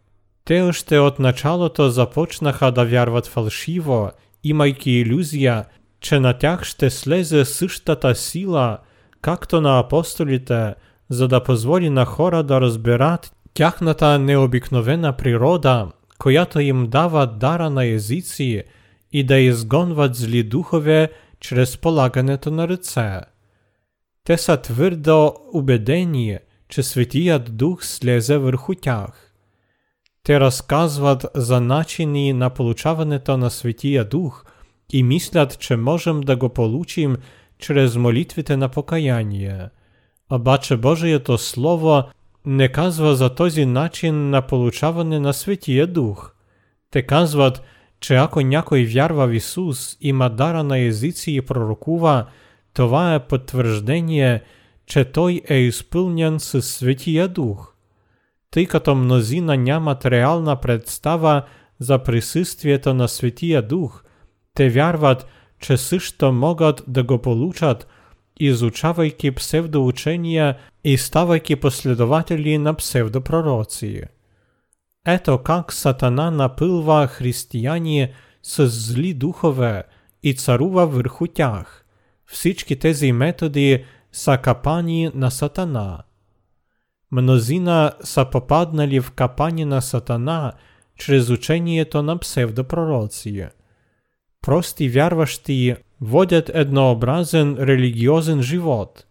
Те още от началото започнаха да вярват фалшиво, имайки ілюзія, че на тях ще слезе същата сила, както на апостолите, за да позволи на хора да розбират тяхната необикновена природа, която їм дава дара на язиці і да ізгонват злі духове через полагането на лице. Те са твърдо убедені, че Святият Дух слезе върху тях. Те розказват за начини на получаването на Святия Дух і мислят, че можем да го получим через молитвите на покаяние. Обаче Божието Слово не казва за този начин на получаване на Святия Дух. Те казват, че ако някой вярва в Ісус, има дара на езиці і пророкува, това е потверждение, че той е изпълнен с Святия Дух Тъй като мнозина нямат реална представа за присъствието на Святия Дух, те вярват, че също могат да го получат, изучавайки псевдоучения и ставайки последователи на псевдопророци. Ето как сатана напилва християни с зли духове і царува върху тях. Всички тези методи са капани на сатана. Mnozina popadnęli w kapanie na satana через учение то на псевдопророції. Прості вярвашті водять еднообразен релігіозен живот,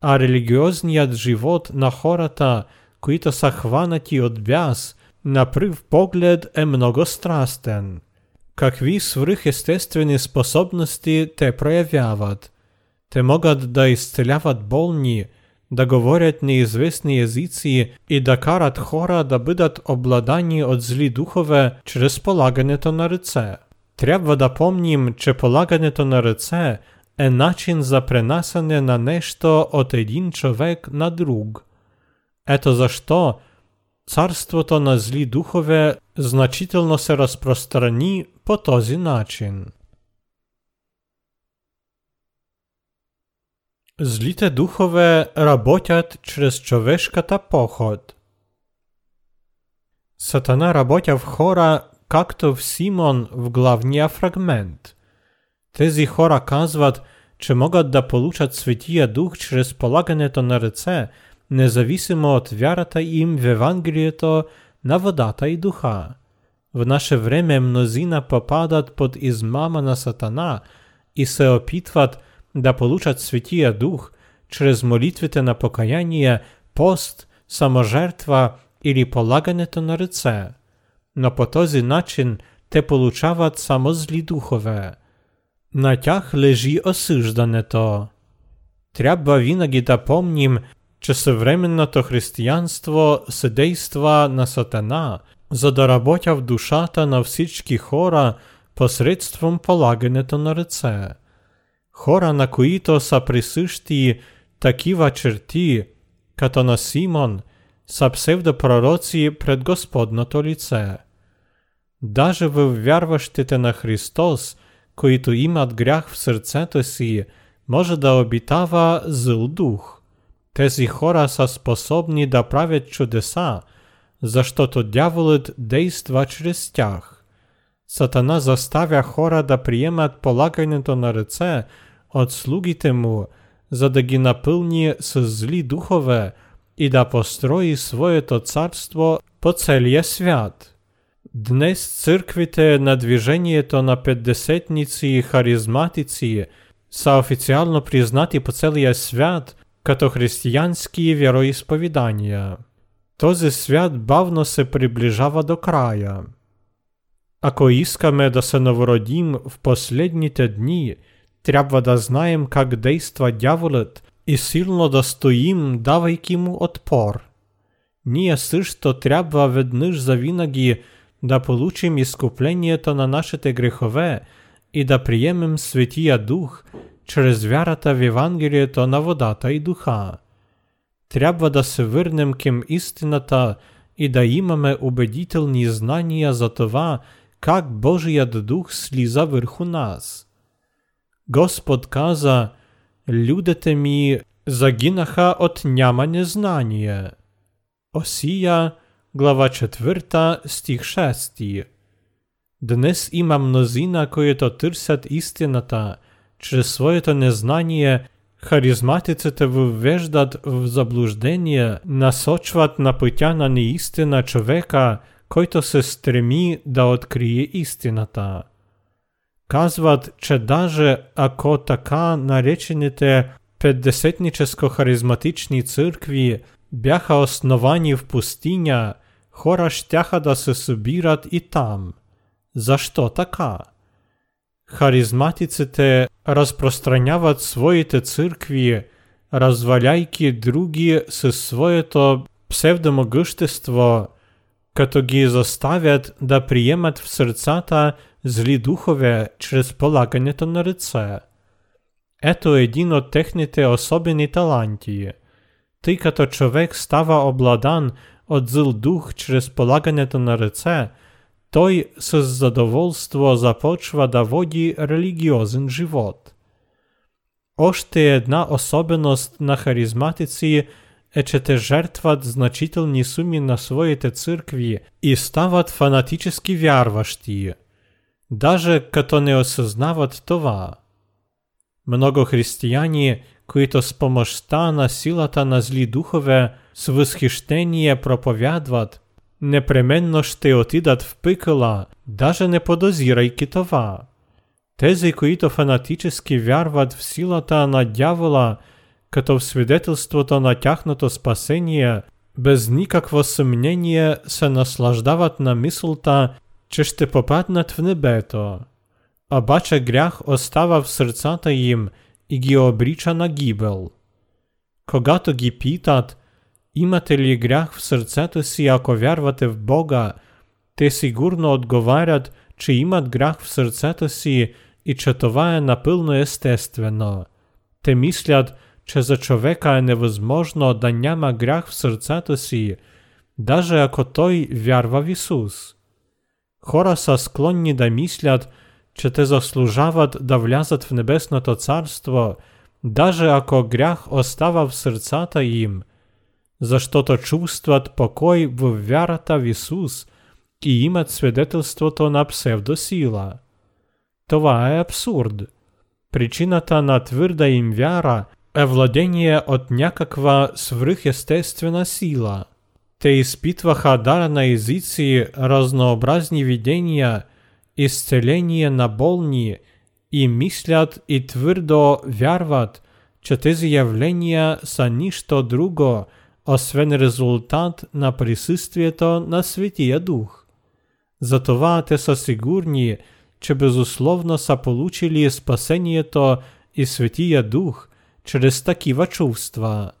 а релігіозніят живот на хората, които са хванаті от бяс, на прив поглед е многострастен. Какви свръхестествени способности те проявяват? Те могат да изцеляват болни – да говорят неизвестни езици и да карат хора да бъдат обладани от зли духове чрез полагането на ръце. Трябва да помним, че полагането на ръце е начин за пренасане на нещо от един човек на друг. Ето защо царството на зли духове значително се разпространи по този начин. Злите духове работят чрез човешката поход. Сатана работя в хора, както в Симон в главния фрагмент. Тези хора казват, че могат да получат Светия Дух чрез полагането на ръце, независимо от вярата им в Евангелието на водата и духа. В наше време мнозина попадат под измама на сатана и се опитват да получат Светия Дух чрез молитвите на покаяние, пост, саможертва или полагането на ръце. Но по този начин те получават само зли духове. На тях лежи осъждането. Трябва винаги да помним, че съвременното християнство се действа на сатана, за да работя в душата на всички хора посредством полагането на ръце. Хора, на които са присъщи такива черти, като на Симон, са псевдопророци пред Господното лице. Даже в вярващите на Христос, които имат грях в сърцето си, може да обитава зъл дух. Тези хора са способни да правят чудеса, защото дяволът действа чрез тях. Сатана заставя хора да приемат полагането на ръце от слугите му, за да ги напълни с зли духове и да построи своето царство по целия свят. Днес църквите на движението на петдесетници и харизматици са официално признати по целия свят като християнські віроісповідання. Този свят бавно се приближава до края. Ако искаме да се новородим в последните дни, Трябва да знаем как действа дяволът и силно да стоим, давайки му отпор. Ние също трябва веднъж завинаги да получим изкуплението на нашите грехове и да приемем Светия Дух чрез вярата в Евангелието на водата и духа. Трябва да се върнем към истината и да имаме убедителни знания за това, как Божият Дух слиза върху нас. Господ каза, людите ми загинаха от нямане знание. Осия, глава 4, стих 6. Днес има мнозина, които търсят истината, чрез своето незнание харизматиците въвеждат в заблуждение, насочват на пътя на неистина човека, който се стреми да открие истината. Казват, че даже ако така наречените петдесетническо-харизматични църкви бяха основани в пустиня, хора щяха да се събират и там. Защо така? Харизматиците разпространяват своите църкви, разваляйки други със своето псевдомогъщество, като ги заставят да приемат в сърцата зли духове чрез полагането на ръце. Ето един от техните особени таланти. Тъй като човек става обладан от зъл дух чрез полагането на ръце, той с задоволство започва да води религиозен живот. Още една особеност на харизматици е, че те жертват значителни суми на своите църкви и стават фанатически вярващи, даже като не осъзнават това. Много християни, които с помощта на силата на зли духове с възхищение проповядват, непременно ще отидат в пекла, даже не подозирайки това. Тези, които фанатически вярват в силата на дявола, като в свидетелството на тяхното спасение, без никакво съмнение се наслаждават на мисълта, че ще попаднат в небето. Обаче грях остава в сърцата им и ги обрича на гибел. Когато ги питат, имате ли грях в сърцето си, ако вярвате в Бога, те сигурно отговарят, че имат грях в сърцето си и че това е напълно естествено. Те мислят, че за човека е невъзможно да няма грях в сърцето си, даже ако той вярва в Исус. Хора са склонни да мислят, че те заслужават да влязат в небесното царство, даже ако грях остава в сърцата им, защото чувстват покой в вярата в Исус и имат свидетелството на псевдосила. Това е абсурд. Причината на твърда им вяра е владение от някаква свръхестествена сила. Те изпитваха дар на езици, разнообразни видения, изцеление на болни и мислят и твърдо вярват, че тези явления са нищо друго, освен резултат на присъствието на Светия Дух. Затова те са сигурни, че безусловно са получили спасението и Светия Дух – чрез такива чувства,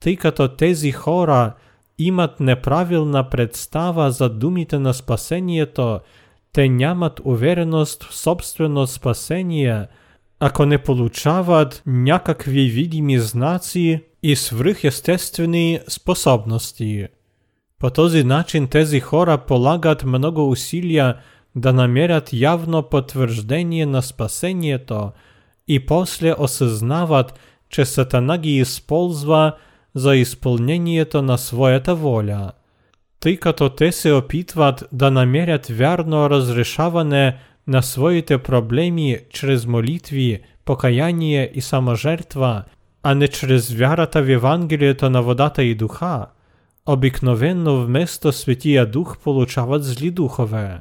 тъй като тези хора имат неправилна представа за думите на спасението, те нямат увереност в собствено спасение, ако не получават някакви видими знаци и свръхестествени способности. По този начин тези хора полагат много усилия да намерят явно потвърждение на спасението и после осъзнават, че Сатана ги използва за изпълнението на своята воля. Тъй като те се опитват да намерят вярно разрешаване на своите проблеми чрез молитви, покаяние и саможертва, а не чрез вярата в Евангелието на водата и духа, обикновенно вместо Светия Дух получават зли духове.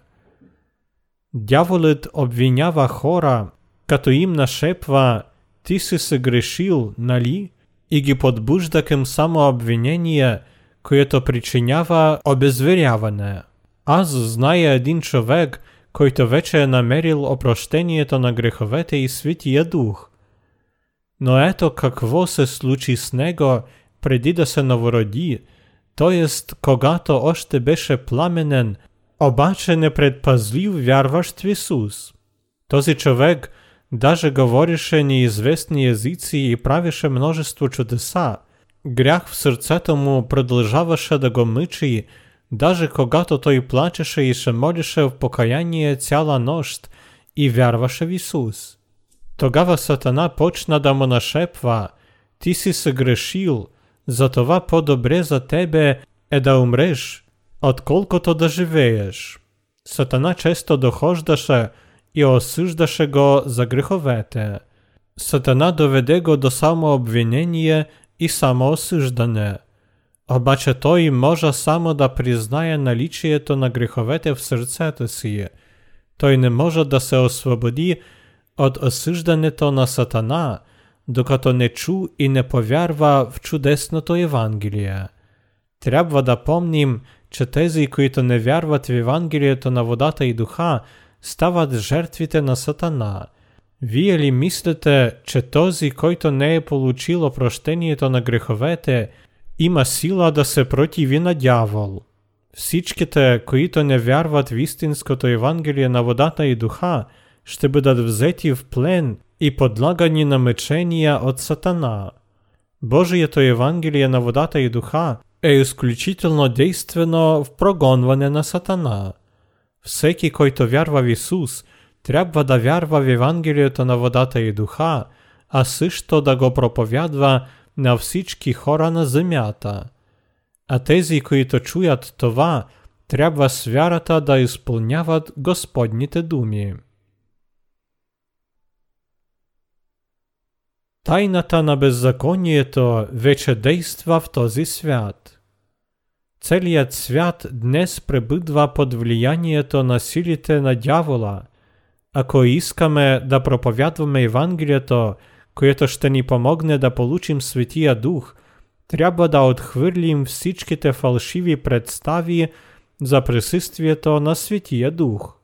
Дяволът обвинява хора, като им нашепва «Ти си съгрешил, нали?» и ги подбужда към самообвинение, което причинява обезверяване. Аз зная един човек, който вече е намерил опрощението на греховете и Святия Дух. Но ето какво се случи с него преди да се новороди, т.е. когато още беше пламенен, обаче непредпазлив вярващ в Исус. Този човек даже говореше неизвестни езици и правеше множество чудеса. Грях в сърцето му продължаваше да го мъчи, даже когато той плачеше и се молеше в покаяние цяла нощ и вярваше в Исус. Тогава Сатана почна да му нашепва, ти си съгрешил, затова по-добре за тебе е да умреш, отколкото да живееш. Сатана често дохождаше і осуждаше го за греховете. Сатана доведе го до самообвинення і самоосуждане. Обаче той може само да признає наличието на греховете в серцето си. Той не може да се освободи от осуждането на сатана, докато не чу і не повярва в чудесното Євангеліє. Треба да помнім, че тези, които не вярват в Євангелієто на водата і духа, стават жертвите на сатана. Вие ли мислите, че този, който не е получил опрощението на греховете, има сила да се противи на дявол? Всичките, които не вярват в истинското Евангелие на водата и духа, ще бъдат взети в плен и подлагани на мечения от сатана. Божието Евангелие на водата и духа е изключително действено в прогонване на сатана. Всеки, който вярва в Ісус, трябва да вярва в Євангеліето на водата і духа, а също да го проповядва на всички хора на земята. А тези, които чуят това, трябва с вярата да изпълняват Господните думи. Тайната на беззаконието вече действа в този свят. Целият свят днес пребъдва под влиянието на силите на дявола. Ако искаме да проповядваме Евангелието, което ще ни помогне да получим Светия Дух, трябва да отхвърлим всичките фалшиви представи за присъствието на Светия Дух.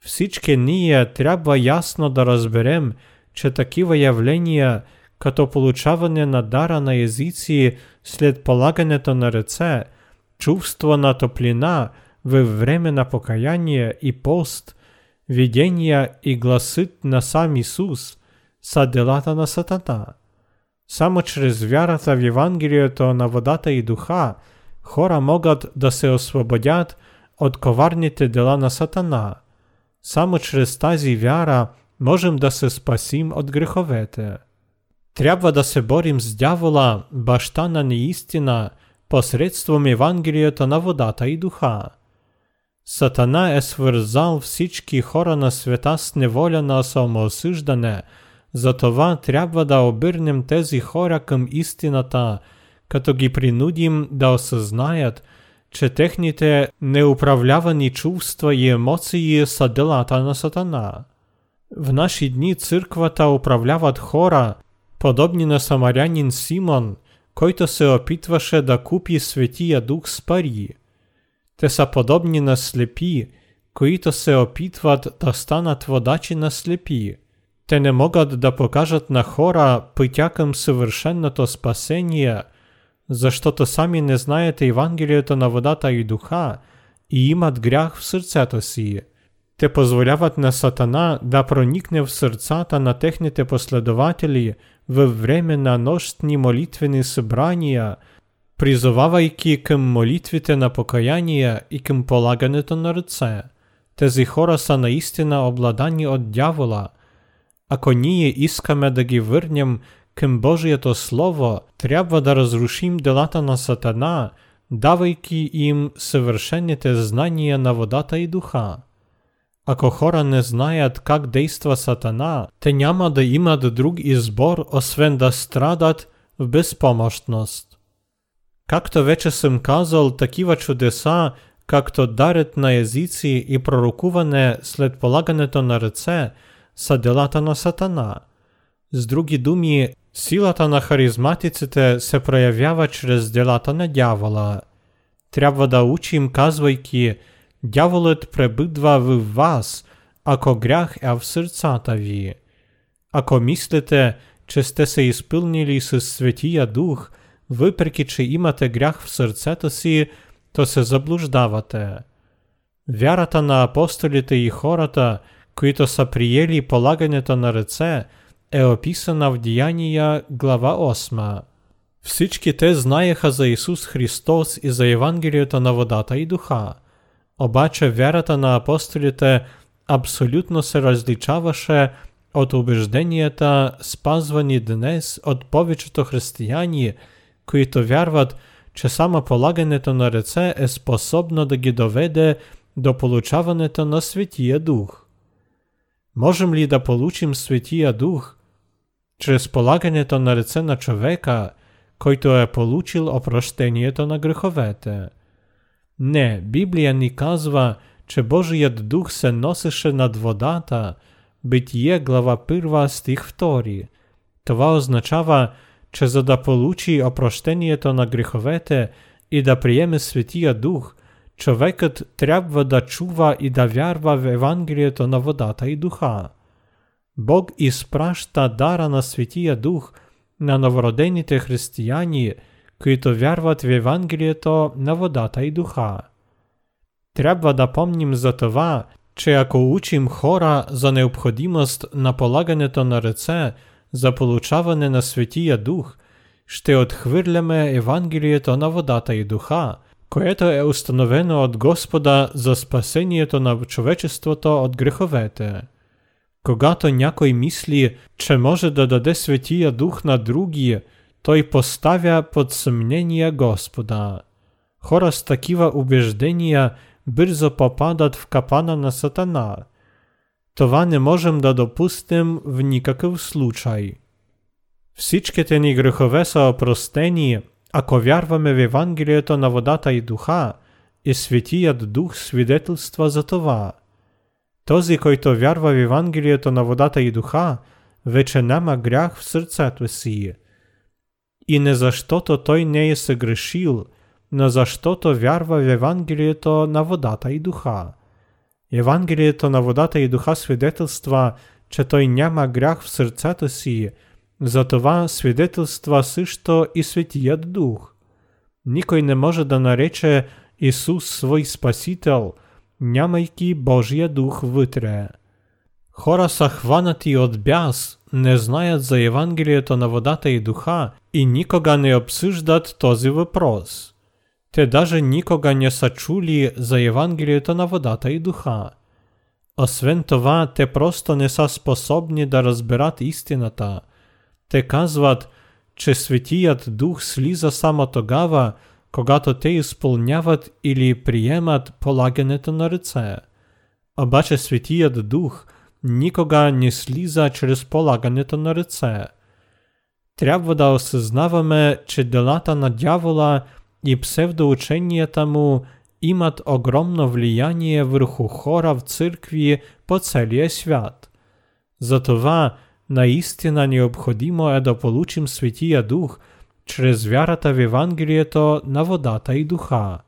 Всички ние трябва ясно да разберем, че такива явления, като получаване на дара на езици след полагането на ръце – чувствована топлина во время на покаяние и пост, видения и гласит на сам Исус са делата на сатана. Само чрез вярата в Евангелието на водата и духа хора могат да се освободят от коварните дела на сатана. Само чрез тази вяра можем да се спасим от греховете. Трябва да се борим с дявола, баща на неистина, посредством Евангелието на водата и духа. Сатана е свързал всички хора на света с неволя на самоосъждане, затова трябва да обърнем тези хора към истината, като ги принудим да осъзнаят, че техните неуправлявани чувства и емоции са делата на Сатана. В наши дни църквата управляват хора, подобни на самарянин Симон – който се опитваше да купи Светия Дух с пари. Те са подобни на слепи, които се опитват да станат водачи на слепи. Те не могат да покажат на хора пътя към съвършеното спасение, защото сами не знаят Евангелието на водата и духа и имат грях в сърцето си. Те позволяват на Сатана да проникне в сърцата на техните последователи във време на нощни молитвени събрания, призовавайки към молитвите на покаяние и към полагането на ръце. Тези хора са наистина обладани от дявола. Ако ние искаме да ги върнем към Божието Слово, трябва да разрушим делата на Сатана, давайки им съвършените знания на водата и духа. Ако хора не знаят как действа Сатана, те няма да имат друг избор, освен да страдат в безпомощност. Както вече съм казал, такива чудеса, както дарът на езици и пророкуване след полагането на ръце, са делата на Сатана. С други думи, силата на харизматиците се проявява чрез делата на дявола. Трябва да учим, казвайки – дяволът пребидва в вас, ако грях е в сърцата ви. Ако мислите, че сте се изпълнили с Светия Дух, въпреки че имате грях в сърцето си, то се заблуждавате. Вярата на апостолите и хората, които са приели полагането на ръце, е описана в Деяния глава 8. Всички те знаеха за Ісус Христос і за Євангелієта на водата і духа. Обаче вярата на апостолите абсолютно се различаваше от убежденията, спазвани днес от повечето християни, които вярват, че само полагането на ръце е способно да ги доведе до получаването на Светия Дух. Можем ли да получим Светия Дух чрез полагането на ръце на човека, който е получил опрощението на греховете? Не, Библия ни казва, че Божият Дух се носеше над водата, Битие глава 1 стих 2. Това означава, че за да получи опрощението на греховете и да приеме Светия Дух, човекът трябва да чува и да вярва в Евангелието на водата и духа. Бог изпраща дара на Светия Дух на новородените християни, които вярват в Евангелието на водата и духа. Трябва да помним за това, че ако учим хора за необходимост на полагането на ръце за получаване на Светия Дух, ще отхвърляме Евангелието на водата и духа, което е установено от Господа за спасението на човечеството от греховете. Когато някой мисли, че може да даде Светия Дух на други, той поставя под съмнение Господа. Хора с такива убеждения бързо попадат в капана на Сатана. Това не можем да допустим в никакъв случай. Всичките ни грехове са опростени, ако вярваме в Евангелието на водата и духа, и Светият Дух свидетелства за това. Този, който вярва в Евангелието на водата и духа, вече няма грях в сърцето си. И не защото той не е съгрешил, но защото вярва в Евангелието на водата и духа. Евангелието на водата и духа свидетелства, че той няма грях в сърцето си, затова свидетелства също и Светият Дух. Никой не може да нарече Исус свой Спасител, нямайки Божия Дух вътре. Хора са хванати от бяс, не знаят за Евангелието на водата и духа и никога не обсъждат този въпрос. Те даже никога не са чули за Евангелието на водата и духа. Освен това, те просто не са способни да разберат истината. Те казват, че Светият Дух слиза само тогава, когато те изпълняват или приемат полагането на ръце. Обаче Светият Дух никога не слиза чрез полагането на ръце. Трябва да осъзнаваме, че делата на дявола – и псевдоученията му имат огромно влияние върху хора в църкви по целия свят. Затова наистина необходимо е да получим Светия Дух чрез вярата в Евангелието на водата и духа.